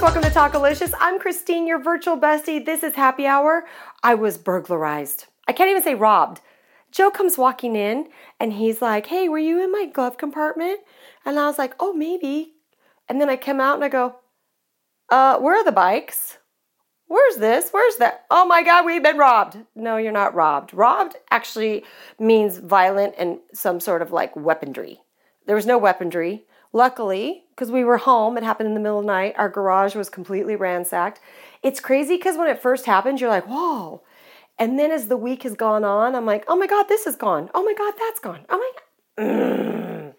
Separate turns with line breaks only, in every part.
welcome to Talkalicious. I'm Christine, your virtual bestie. This is happy hour. I was burglarized. I can't even say robbed. Joe comes walking in and he's like, Hey, were you in my glove compartment? And I was like, Oh, maybe. And then I come out and I go, Uh, where are the bikes? Where's this? Where's that? Oh my God, we've been robbed. No, you're not robbed. Robbed actually means violent and some sort of like weaponry. There was no weaponry. Luckily, because we were home, it happened in the middle of the night. Our garage was completely ransacked. It's crazy because when it first happened, you're like, whoa. And then as the week has gone on, I'm like, oh my God, this is gone. Oh my God, that's gone. Oh my God.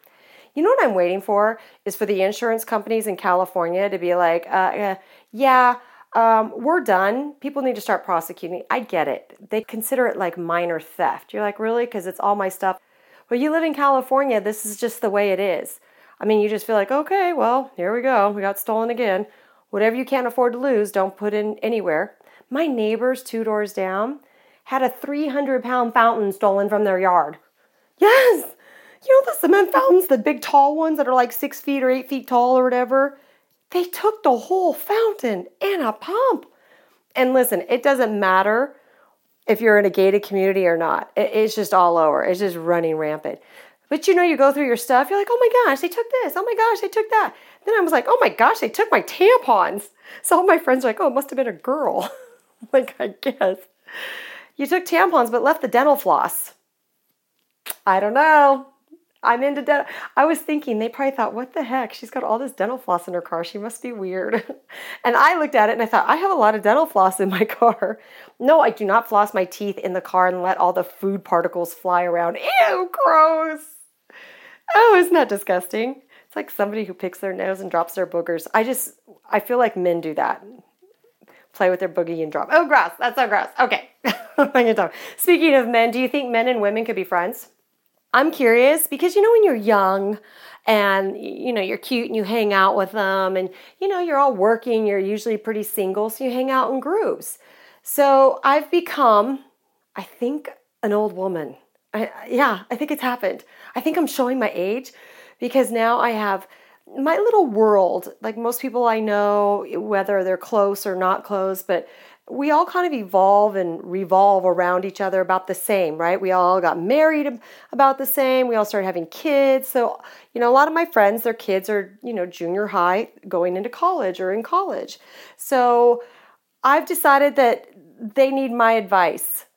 You know what I'm waiting for is for the insurance companies in California to be like, uh, uh, yeah, um, we're done. People need to start prosecuting. I get it. They consider it like minor theft. You're like, really? Because it's all my stuff. Well, you live in California. This is just the way it is. I mean, you just feel like, okay, well, here we go. We got stolen again. Whatever you can't afford to lose, don't put in anywhere. My neighbors two doors down had a 300 pound fountain stolen from their yard. Yes! You know the cement fountains, the big tall ones that are like six feet or eight feet tall or whatever? They took the whole fountain and a pump. And listen, it doesn't matter if you're in a gated community or not. It's just all over. It's just running rampant. But you know, you go through your stuff, you're like, oh my gosh, they took this. Oh my gosh, they took that. Then I was like, oh my gosh, they took my tampons. So all my friends are like, oh, it must have been a girl. like, I guess. You took tampons but left the dental floss. I don't know. I'm into dental. I was thinking they probably thought, what the heck? She's got all this dental floss in her car. She must be weird. and I looked at it and I thought, I have a lot of dental floss in my car. No, I do not floss my teeth in the car and let all the food particles fly around. Ew, gross. Oh, isn't that disgusting? It's like somebody who picks their nose and drops their boogers. I just, I feel like men do that. Play with their boogie and drop. Oh, gross. That's so gross. Okay. Speaking of men, do you think men and women could be friends? I'm curious because you know when you're young and you know you're cute and you hang out with them and you know you're all working, you're usually pretty single, so you hang out in groups. So I've become, I think, an old woman. I, yeah, I think it's happened. I think I'm showing my age because now I have my little world. Like most people I know, whether they're close or not close, but we all kind of evolve and revolve around each other about the same, right? We all got married about the same. We all started having kids. So, you know, a lot of my friends, their kids are, you know, junior high going into college or in college. So I've decided that they need my advice.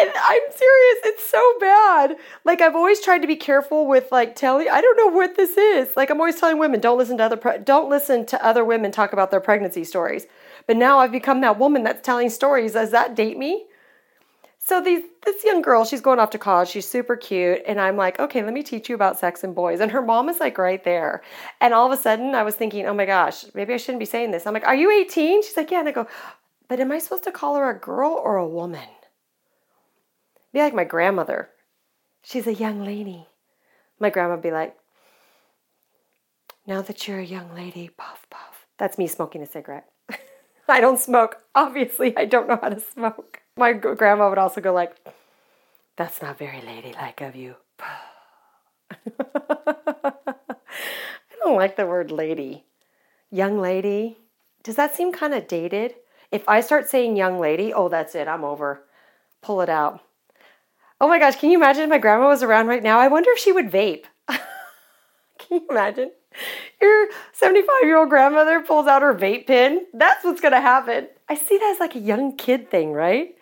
And I'm serious, it's so bad. Like I've always tried to be careful with like telling. I don't know what this is. Like I'm always telling women, don't listen to other pre- don't listen to other women talk about their pregnancy stories. But now I've become that woman that's telling stories. Does that date me? So these this young girl, she's going off to college. She's super cute, and I'm like, okay, let me teach you about sex and boys. And her mom is like right there. And all of a sudden, I was thinking, oh my gosh, maybe I shouldn't be saying this. I'm like, are you 18? She's like, yeah. And I go, but am I supposed to call her a girl or a woman? Be like my grandmother. She's a young lady. My grandma would be like, now that you're a young lady, puff, puff. That's me smoking a cigarette. I don't smoke. Obviously, I don't know how to smoke. My grandma would also go like, that's not very ladylike of you. I don't like the word lady. Young lady. Does that seem kind of dated? If I start saying young lady, oh, that's it. I'm over. Pull it out. Oh my gosh, can you imagine if my grandma was around right now? I wonder if she would vape. can you imagine? Your 75 year old grandmother pulls out her vape pen. That's what's going to happen. I see that as like a young kid thing, right?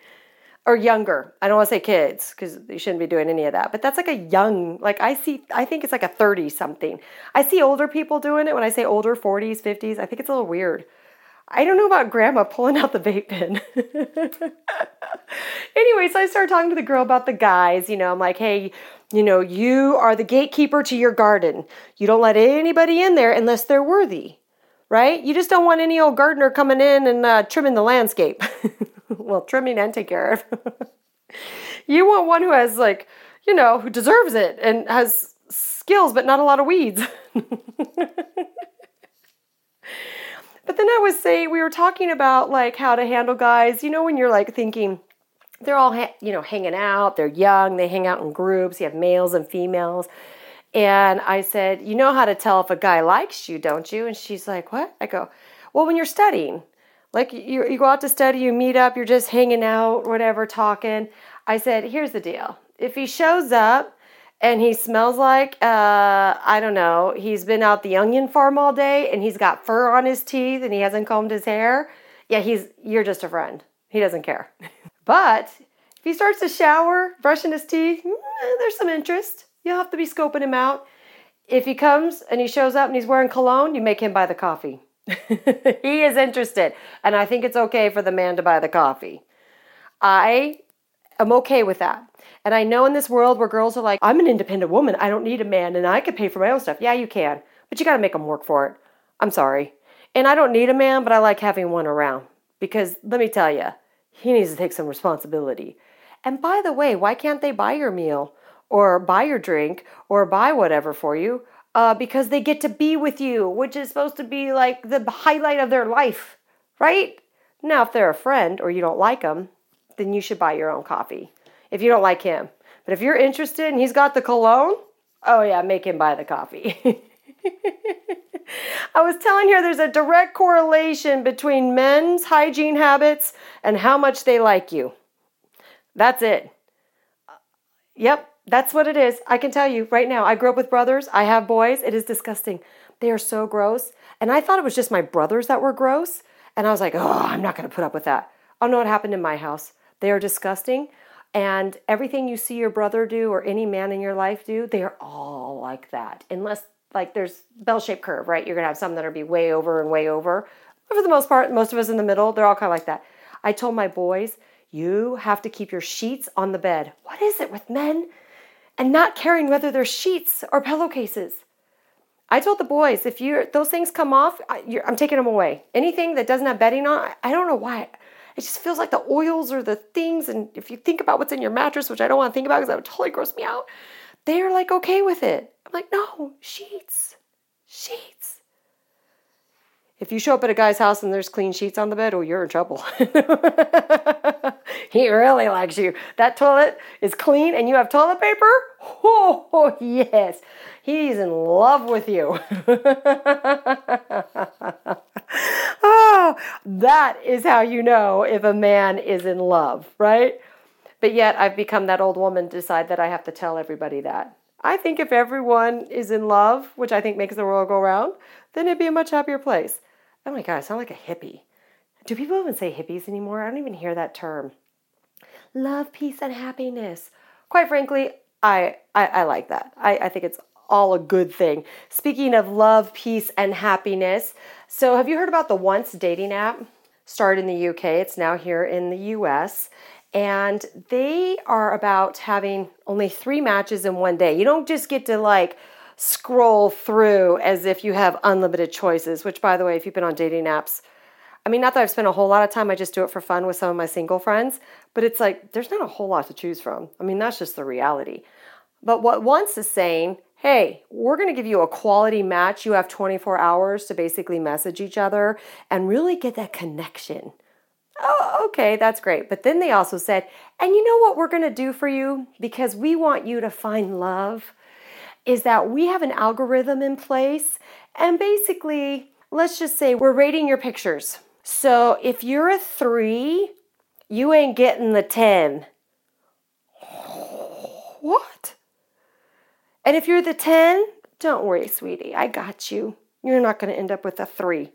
Or younger. I don't want to say kids because you shouldn't be doing any of that. But that's like a young, like I see, I think it's like a 30 something. I see older people doing it. When I say older, 40s, 50s, I think it's a little weird. I don't know about grandma pulling out the vape pen. anyway, so I started talking to the girl about the guys. You know, I'm like, hey, you know, you are the gatekeeper to your garden. You don't let anybody in there unless they're worthy, right? You just don't want any old gardener coming in and uh, trimming the landscape. well, trimming and take care of. you want one who has, like, you know, who deserves it and has skills but not a lot of weeds. But then I was saying, we were talking about like how to handle guys, you know, when you're like thinking, they're all, ha- you know, hanging out, they're young, they hang out in groups, you have males and females. And I said, You know how to tell if a guy likes you, don't you? And she's like, What? I go, Well, when you're studying, like you, you go out to study, you meet up, you're just hanging out, whatever, talking. I said, Here's the deal. If he shows up and he smells like, uh, I don't know, he's been out the onion farm all day and he's got fur on his teeth and he hasn't combed his hair, yeah, he's, you're just a friend. He doesn't care. but if he starts to shower, brushing his teeth, mm, there's some interest. You'll have to be scoping him out. If he comes and he shows up and he's wearing cologne, you make him buy the coffee. he is interested. And I think it's okay for the man to buy the coffee. I am okay with that. And I know in this world where girls are like, I'm an independent woman. I don't need a man and I can pay for my own stuff. Yeah, you can. But you got to make them work for it. I'm sorry. And I don't need a man, but I like having one around. Because let me tell you, he needs to take some responsibility. And by the way, why can't they buy your meal or buy your drink or buy whatever for you? Uh, because they get to be with you, which is supposed to be like the highlight of their life, right? Now, if they're a friend or you don't like them, then you should buy your own coffee if you don't like him. But if you're interested and he's got the cologne, oh yeah, make him buy the coffee. I was telling her there's a direct correlation between men's hygiene habits and how much they like you. That's it. Uh, yep, that's what it is. I can tell you right now. I grew up with brothers. I have boys. It is disgusting. They are so gross. And I thought it was just my brothers that were gross. And I was like, oh, I'm not going to put up with that. Oh, no, what happened in my house. They are disgusting. And everything you see your brother do or any man in your life do, they are all like that. Unless like there's bell shaped curve, right? You're gonna have some that'll be way over and way over. But for the most part, most of us in the middle, they're all kind of like that. I told my boys, you have to keep your sheets on the bed. What is it with men and not caring whether they're sheets or pillowcases? I told the boys, if you those things come off, I, am taking them away. Anything that doesn't have bedding on, I, I don't know why. It just feels like the oils or the things. And if you think about what's in your mattress, which I don't want to think about because that would totally gross me out, they're like okay with it. I'm like, no, sheets, sheets. If you show up at a guy's house and there's clean sheets on the bed, oh, you're in trouble. he really likes you. That toilet is clean and you have toilet paper? Oh, yes. He's in love with you. oh, that is how you know if a man is in love, right? But yet I've become that old woman to decide that I have to tell everybody that. I think if everyone is in love, which I think makes the world go round, then it'd be a much happier place. Oh my God, I sound like a hippie. Do people even say hippies anymore? I don't even hear that term. Love, peace, and happiness. Quite frankly, I, I, I like that. I, I think it's all a good thing. Speaking of love, peace, and happiness, so have you heard about the Once dating app? Started in the UK, it's now here in the US and they are about having only three matches in one day. You don't just get to like scroll through as if you have unlimited choices, which, by the way, if you've been on dating apps, I mean, not that I've spent a whole lot of time, I just do it for fun with some of my single friends, but it's like there's not a whole lot to choose from. I mean, that's just the reality. But what Once is saying, hey, we're going to give you a quality match. You have 24 hours to basically message each other and really get that connection. Oh, okay, that's great. But then they also said, and you know what we're going to do for you? Because we want you to find love, is that we have an algorithm in place. And basically, let's just say we're rating your pictures. So if you're a three, you ain't getting the 10. What? And if you're the 10, don't worry, sweetie, I got you. You're not going to end up with a three.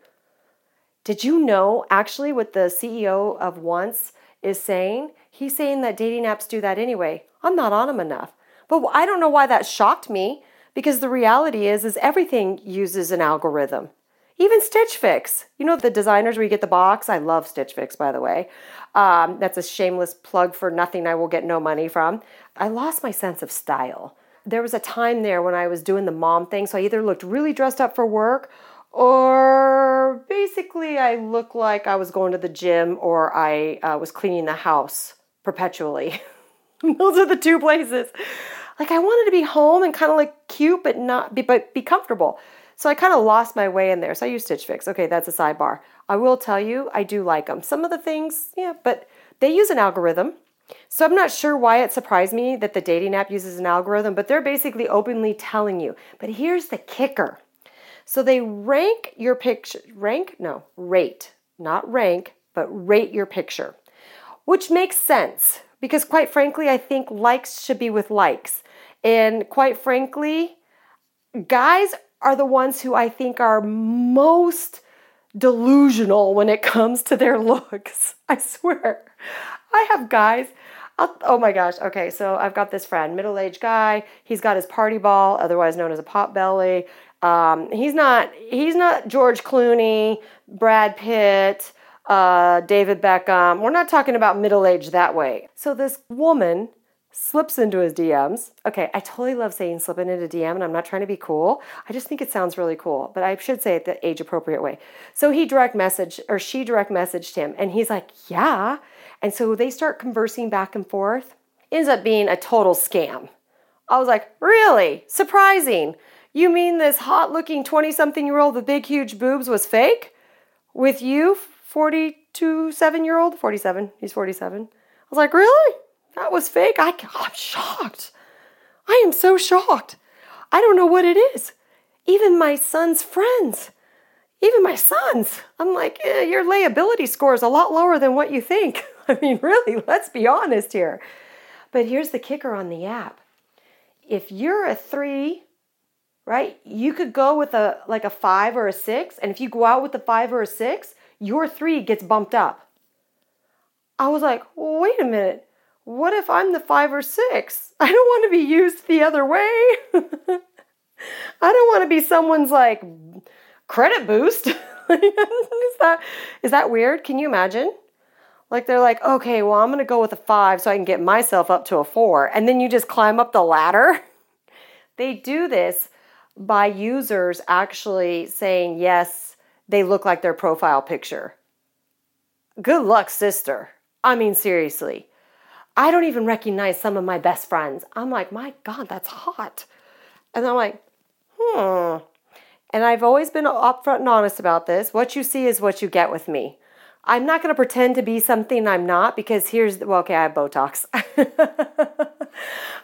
Did you know actually what the CEO of Once is saying? He's saying that dating apps do that anyway. I'm not on them enough. But I don't know why that shocked me because the reality is is everything uses an algorithm. Even Stitch Fix. You know the designers where you get the box? I love Stitch Fix, by the way. Um, that's a shameless plug for nothing I will get no money from. I lost my sense of style. There was a time there when I was doing the mom thing, so I either looked really dressed up for work or basically I looked like I was going to the gym or I uh, was cleaning the house perpetually. Those are the two places. Like I wanted to be home and kind of like cute, but not be but be comfortable. So I kind of lost my way in there. So I use Stitch Fix. Okay, that's a sidebar. I will tell you, I do like them. Some of the things, yeah, but they use an algorithm. So I'm not sure why it surprised me that the dating app uses an algorithm, but they're basically openly telling you. But here's the kicker. So they rank your picture, rank? No, rate, not rank, but rate your picture, which makes sense because quite frankly, I think likes should be with likes. And quite frankly, guys are the ones who I think are most delusional when it comes to their looks. I swear. I have guys. I'll, oh my gosh. Okay, so I've got this friend, middle aged guy. He's got his party ball, otherwise known as a pot belly. Um, he's not. He's not George Clooney, Brad Pitt, uh, David Beckham. We're not talking about middle age that way. So this woman slips into his DMs. Okay, I totally love saying slipping into DM, and I'm not trying to be cool. I just think it sounds really cool, but I should say it the age appropriate way. So he direct message or she direct messaged him, and he's like, "Yeah." And so they start conversing back and forth. Ends up being a total scam. I was like, "Really? Surprising." You mean this hot looking 20 something year old with big, huge boobs was fake? With you, 42, 7 year old? 47. He's 47. I was like, really? That was fake? I, I'm shocked. I am so shocked. I don't know what it is. Even my son's friends, even my sons, I'm like, eh, your layability score is a lot lower than what you think. I mean, really, let's be honest here. But here's the kicker on the app. If you're a three right? You could go with a like a five or a six, and if you go out with a five or a six, your three gets bumped up. I was like, wait a minute. What if I'm the five or six? I don't want to be used the other way. I don't want to be someone's like credit boost. is that is that weird? Can you imagine? Like they're like, okay, well, I'm gonna go with a five so I can get myself up to a four, and then you just climb up the ladder. they do this by users actually saying, yes, they look like their profile picture. Good luck, sister. I mean, seriously. I don't even recognize some of my best friends. I'm like, my God, that's hot. And I'm like, hmm. And I've always been upfront and honest about this. What you see is what you get with me. I'm not going to pretend to be something I'm not because here's, well, okay, I have Botox.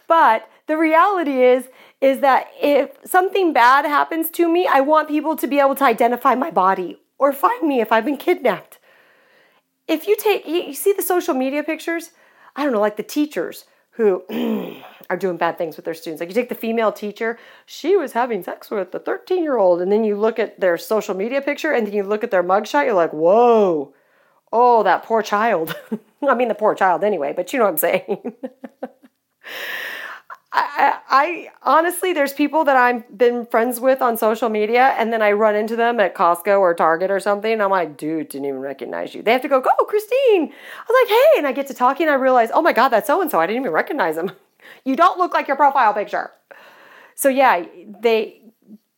but the reality is, is that if something bad happens to me, I want people to be able to identify my body or find me if I've been kidnapped. If you take, you see the social media pictures, I don't know, like the teachers who are doing bad things with their students. Like you take the female teacher, she was having sex with the 13 year old, and then you look at their social media picture and then you look at their mugshot, you're like, whoa, oh, that poor child. I mean, the poor child anyway, but you know what I'm saying. I, I, honestly, there's people that I've been friends with on social media, and then I run into them at Costco or Target or something. And I'm like, dude, didn't even recognize you. They have to go, go, Christine. I was like, hey, and I get to talking, and I realize, oh my God, that's so and so. I didn't even recognize them. you don't look like your profile picture. So yeah, they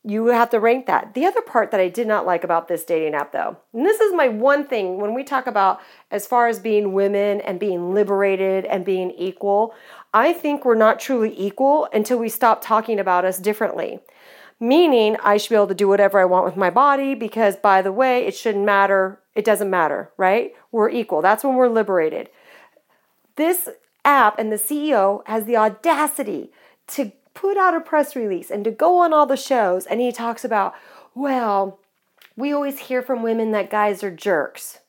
you have to rank that. The other part that I did not like about this dating app, though, and this is my one thing when we talk about as far as being women and being liberated and being equal, I think we're not truly equal until we stop talking about us differently. Meaning, I should be able to do whatever I want with my body because, by the way, it shouldn't matter. It doesn't matter, right? We're equal. That's when we're liberated. This app and the CEO has the audacity to put out a press release and to go on all the shows. And he talks about, well, we always hear from women that guys are jerks.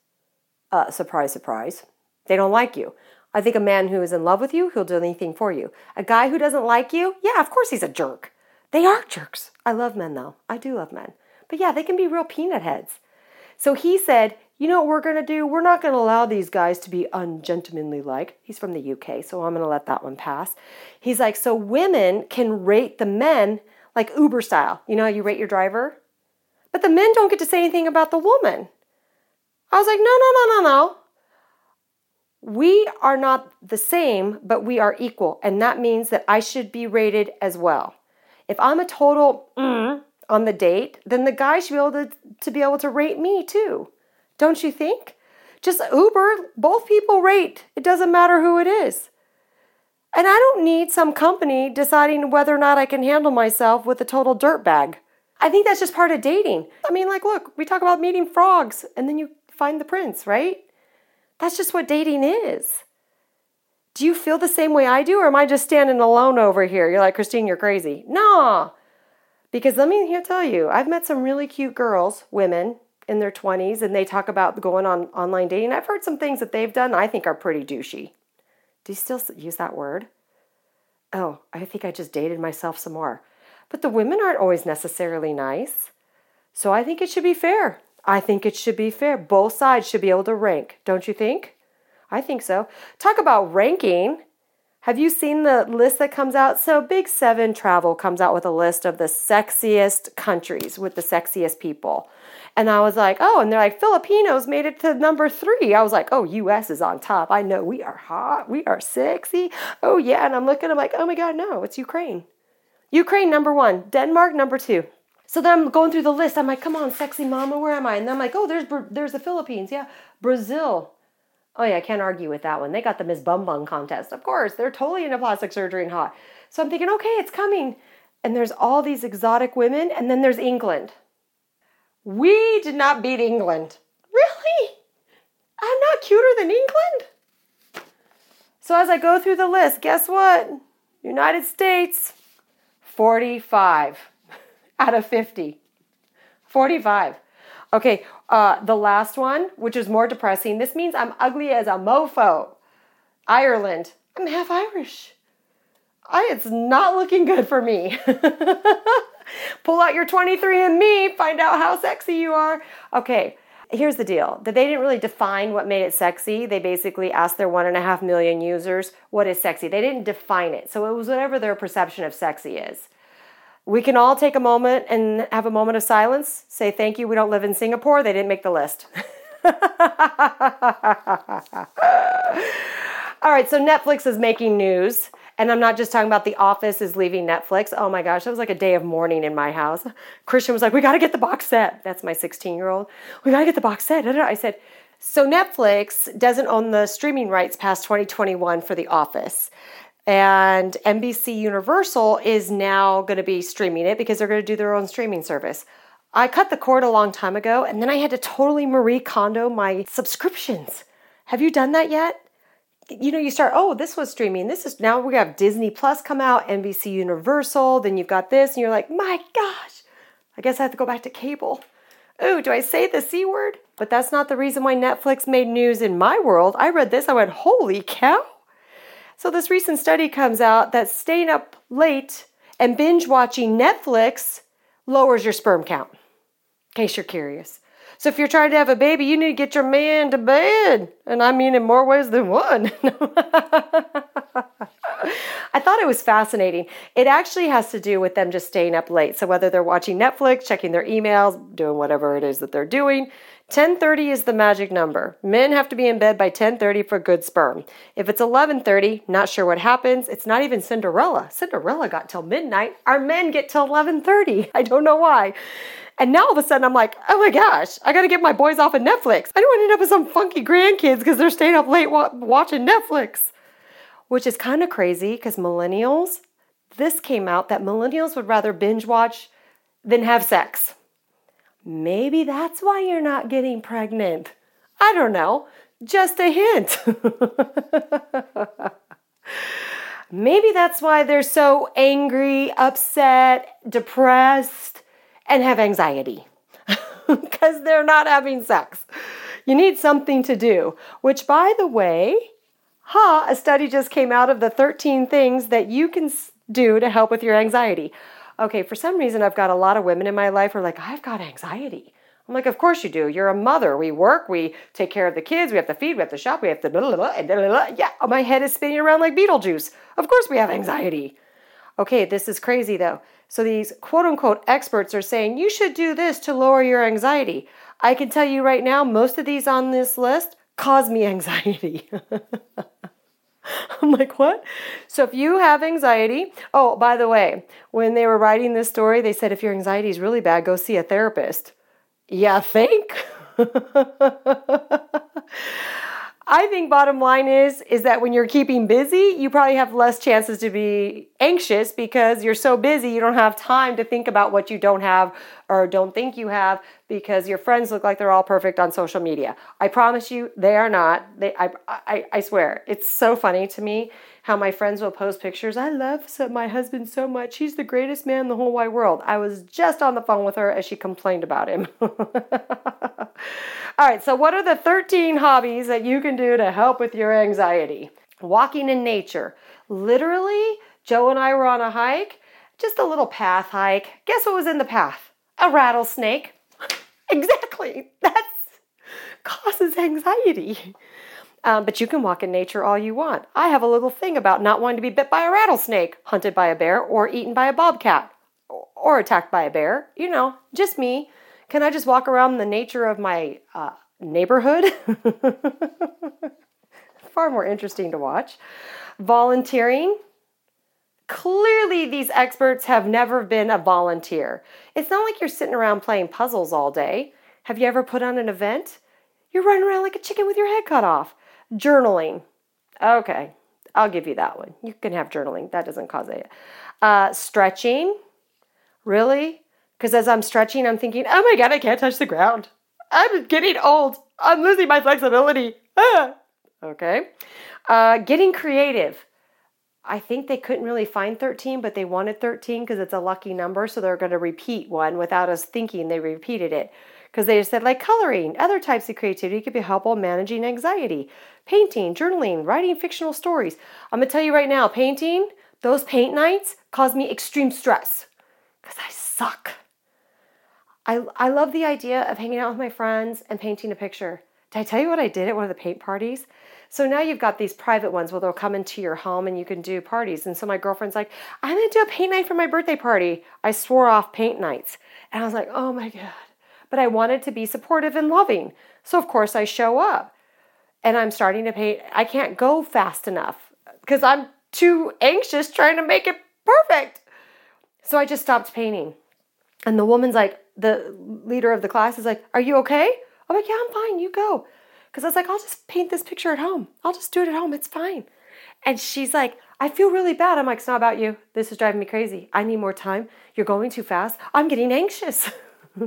Uh, surprise, surprise. They don't like you. I think a man who is in love with you, he'll do anything for you. A guy who doesn't like you, yeah, of course he's a jerk. They are jerks. I love men though. I do love men. But yeah, they can be real peanut heads. So he said, you know what we're going to do? We're not going to allow these guys to be ungentlemanly like. He's from the UK, so I'm going to let that one pass. He's like, so women can rate the men like Uber style. You know how you rate your driver? But the men don't get to say anything about the woman. I was like, no, no, no, no, no. We are not the same, but we are equal. And that means that I should be rated as well. If I'm a total mm, on the date, then the guy should be able to, to be able to rate me too. Don't you think? Just Uber, both people rate. It doesn't matter who it is. And I don't need some company deciding whether or not I can handle myself with a total dirt bag. I think that's just part of dating. I mean, like, look, we talk about meeting frogs and then you find the prince, right? That's just what dating is. Do you feel the same way I do, or am I just standing alone over here? You're like, Christine, you're crazy. No. Because let me here tell you, I've met some really cute girls, women in their 20s, and they talk about going on online dating. I've heard some things that they've done I think are pretty douchey. Do you still use that word? Oh, I think I just dated myself some more. But the women aren't always necessarily nice. So I think it should be fair. I think it should be fair. Both sides should be able to rank, don't you think? I think so. Talk about ranking. Have you seen the list that comes out? So, Big Seven Travel comes out with a list of the sexiest countries with the sexiest people. And I was like, oh, and they're like, Filipinos made it to number three. I was like, oh, US is on top. I know we are hot. We are sexy. Oh, yeah. And I'm looking, I'm like, oh my God, no, it's Ukraine. Ukraine, number one. Denmark, number two. So then I'm going through the list. I'm like, come on, sexy mama, where am I? And then I'm like, oh, there's there's the Philippines. Yeah. Brazil. Oh yeah, I can't argue with that one. They got the Miss Bum Bum contest. Of course, they're totally into plastic surgery and hot. So I'm thinking, okay, it's coming. And there's all these exotic women, and then there's England. We did not beat England. Really? I'm not cuter than England? So as I go through the list, guess what? United States, 45 out of 50. 45. Okay, uh, the last one, which is more depressing. This means I'm ugly as a mofo. Ireland. I'm half Irish. I, it's not looking good for me. Pull out your 23andMe, find out how sexy you are. Okay, here's the deal that they didn't really define what made it sexy. They basically asked their one and a half million users, what is sexy? They didn't define it. So it was whatever their perception of sexy is. We can all take a moment and have a moment of silence. Say thank you. We don't live in Singapore. They didn't make the list. all right, so Netflix is making news. And I'm not just talking about The Office is leaving Netflix. Oh my gosh, that was like a day of mourning in my house. Christian was like, We got to get the box set. That's my 16 year old. We got to get the box set. I said, So Netflix doesn't own the streaming rights past 2021 for The Office. And NBC Universal is now going to be streaming it because they're going to do their own streaming service. I cut the cord a long time ago and then I had to totally Marie Kondo my subscriptions. Have you done that yet? You know, you start, oh, this was streaming. This is now we have Disney Plus come out, NBC Universal, then you've got this, and you're like, my gosh, I guess I have to go back to cable. Oh, do I say the C word? But that's not the reason why Netflix made news in my world. I read this, I went, holy cow. So, this recent study comes out that staying up late and binge watching Netflix lowers your sperm count, in case you're curious. So, if you're trying to have a baby, you need to get your man to bed. And I mean in more ways than one. I thought it was fascinating. It actually has to do with them just staying up late. So, whether they're watching Netflix, checking their emails, doing whatever it is that they're doing, 10:30 is the magic number. Men have to be in bed by 10:30 for good sperm. If it's 11:30, not sure what happens. It's not even Cinderella. Cinderella got till midnight. Our men get till 11:30. I don't know why. And now all of a sudden I'm like, oh my gosh, I got to get my boys off of Netflix. I don't want to end up with some funky grandkids because they're staying up late wa- watching Netflix. Which is kind of crazy because millennials, this came out that millennials would rather binge watch than have sex. Maybe that's why you're not getting pregnant. I don't know. Just a hint. Maybe that's why they're so angry, upset, depressed, and have anxiety because they're not having sex. You need something to do, which, by the way, ha, a study just came out of the 13 things that you can do to help with your anxiety okay, for some reason, I've got a lot of women in my life who are like, I've got anxiety. I'm like, of course you do. You're a mother. We work, we take care of the kids, we have to feed, we have to shop, we have to blah, blah, blah, blah, blah. Yeah, my head is spinning around like Beetlejuice. Of course we have anxiety. Okay, this is crazy though. So these quote unquote experts are saying you should do this to lower your anxiety. I can tell you right now, most of these on this list cause me anxiety. I'm like, what? So if you have anxiety, oh, by the way, when they were writing this story, they said if your anxiety is really bad, go see a therapist. Yeah, think. I think bottom line is is that when you're keeping busy, you probably have less chances to be anxious because you're so busy you don't have time to think about what you don't have or don't think you have because your friends look like they're all perfect on social media. I promise you they are not. They I I, I swear. It's so funny to me how my friends will post pictures. I love my husband so much. He's the greatest man in the whole wide world. I was just on the phone with her as she complained about him. All right, so what are the 13 hobbies that you can do to help with your anxiety? Walking in nature. Literally, Joe and I were on a hike, just a little path hike. Guess what was in the path? A rattlesnake. exactly. That's causes anxiety. Um, but you can walk in nature all you want. I have a little thing about not wanting to be bit by a rattlesnake, hunted by a bear, or eaten by a bobcat, or attacked by a bear. You know, just me. Can I just walk around the nature of my uh, neighborhood? Far more interesting to watch. Volunteering. Clearly, these experts have never been a volunteer. It's not like you're sitting around playing puzzles all day. Have you ever put on an event? You're running around like a chicken with your head cut off. Journaling. Okay, I'll give you that one. You can have journaling. That doesn't cause it. Uh, stretching. Really? Because as I'm stretching, I'm thinking, oh my God, I can't touch the ground. I'm getting old. I'm losing my flexibility. Ah. Okay. Uh, getting creative. I think they couldn't really find 13, but they wanted 13 because it's a lucky number. So they're going to repeat one without us thinking they repeated it because they said like coloring, other types of creativity could be helpful managing anxiety, painting, journaling, writing fictional stories. I'm gonna tell you right now, painting, those paint nights cause me extreme stress because I suck. I, I love the idea of hanging out with my friends and painting a picture. Did I tell you what I did at one of the paint parties? So now you've got these private ones where they'll come into your home and you can do parties. And so my girlfriend's like, I'm gonna do a paint night for my birthday party. I swore off paint nights. And I was like, oh my God but I wanted to be supportive and loving. So, of course, I show up and I'm starting to paint. I can't go fast enough because I'm too anxious trying to make it perfect. So I just stopped painting. And the woman's like, the leader of the class is like, Are you okay? I'm like, Yeah, I'm fine. You go. Because I was like, I'll just paint this picture at home. I'll just do it at home. It's fine. And she's like, I feel really bad. I'm like, It's not about you. This is driving me crazy. I need more time. You're going too fast. I'm getting anxious.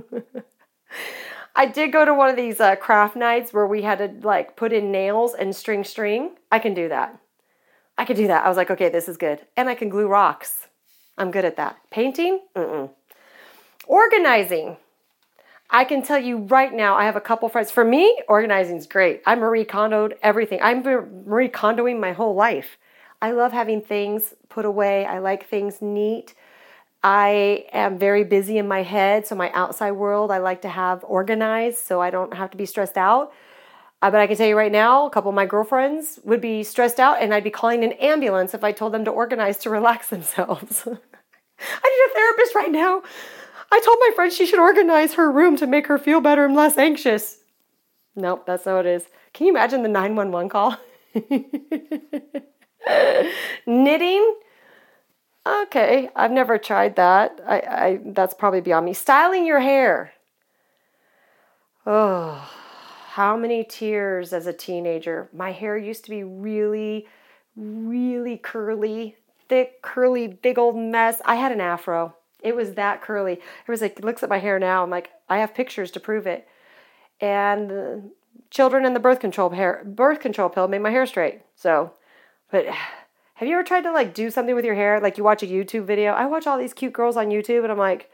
I did go to one of these uh, craft nights where we had to like put in nails and string string. I can do that. I could do that. I was like, okay, this is good. And I can glue rocks. I'm good at that. Painting? Mm-mm. Organizing. I can tell you right now, I have a couple friends. For me, organizing is great. I'm Marie Kondoed everything. I'm Marie Kondoing my whole life. I love having things put away. I like things neat. I am very busy in my head, so my outside world I like to have organized so I don't have to be stressed out. Uh, but I can tell you right now, a couple of my girlfriends would be stressed out, and I'd be calling an ambulance if I told them to organize to relax themselves. I need a therapist right now. I told my friend she should organize her room to make her feel better and less anxious. Nope, that's not what it is. Can you imagine the 911 call? Knitting Okay, I've never tried that. I, I that's probably beyond me. Styling your hair. Oh, how many tears as a teenager. My hair used to be really, really curly, thick, curly, big old mess. I had an afro. It was that curly. It was like looks at my hair now. I'm like, I have pictures to prove it. And children and the birth control hair birth control pill made my hair straight. So, but have you ever tried to like do something with your hair? Like you watch a YouTube video. I watch all these cute girls on YouTube and I'm like,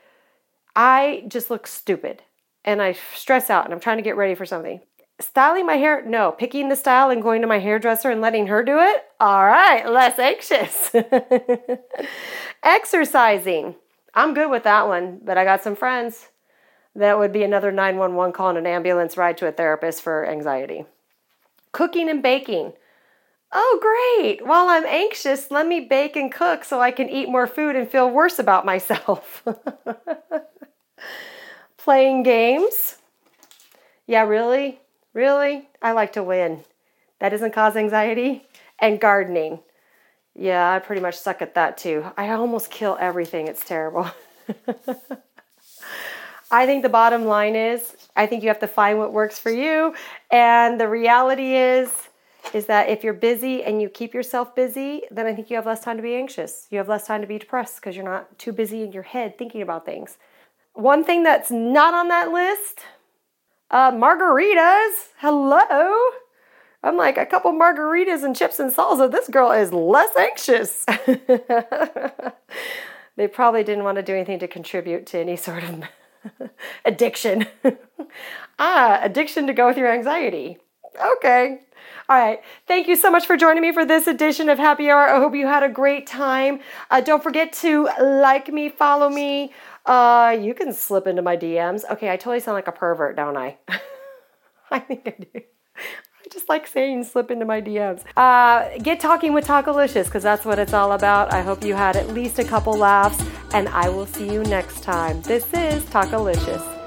I just look stupid and I stress out and I'm trying to get ready for something. Styling my hair, no. Picking the style and going to my hairdresser and letting her do it, all right, less anxious. Exercising, I'm good with that one, but I got some friends that would be another 911 call and an ambulance ride to a therapist for anxiety. Cooking and baking, Oh, great. While I'm anxious, let me bake and cook so I can eat more food and feel worse about myself. Playing games? Yeah, really? Really? I like to win. That doesn't cause anxiety. And gardening. Yeah, I pretty much suck at that too. I almost kill everything. It's terrible. I think the bottom line is I think you have to find what works for you. And the reality is, is that if you're busy and you keep yourself busy, then I think you have less time to be anxious. You have less time to be depressed because you're not too busy in your head thinking about things. One thing that's not on that list uh, margaritas. Hello. I'm like, a couple margaritas and chips and salsa. This girl is less anxious. they probably didn't want to do anything to contribute to any sort of addiction. ah, addiction to go with your anxiety. Okay. All right. Thank you so much for joining me for this edition of Happy Hour. I hope you had a great time. Uh, don't forget to like me, follow me. Uh, you can slip into my DMs. Okay, I totally sound like a pervert, don't I? I think I do. I just like saying slip into my DMs. Uh, get talking with Talkalicious because that's what it's all about. I hope you had at least a couple laughs, and I will see you next time. This is Talkalicious.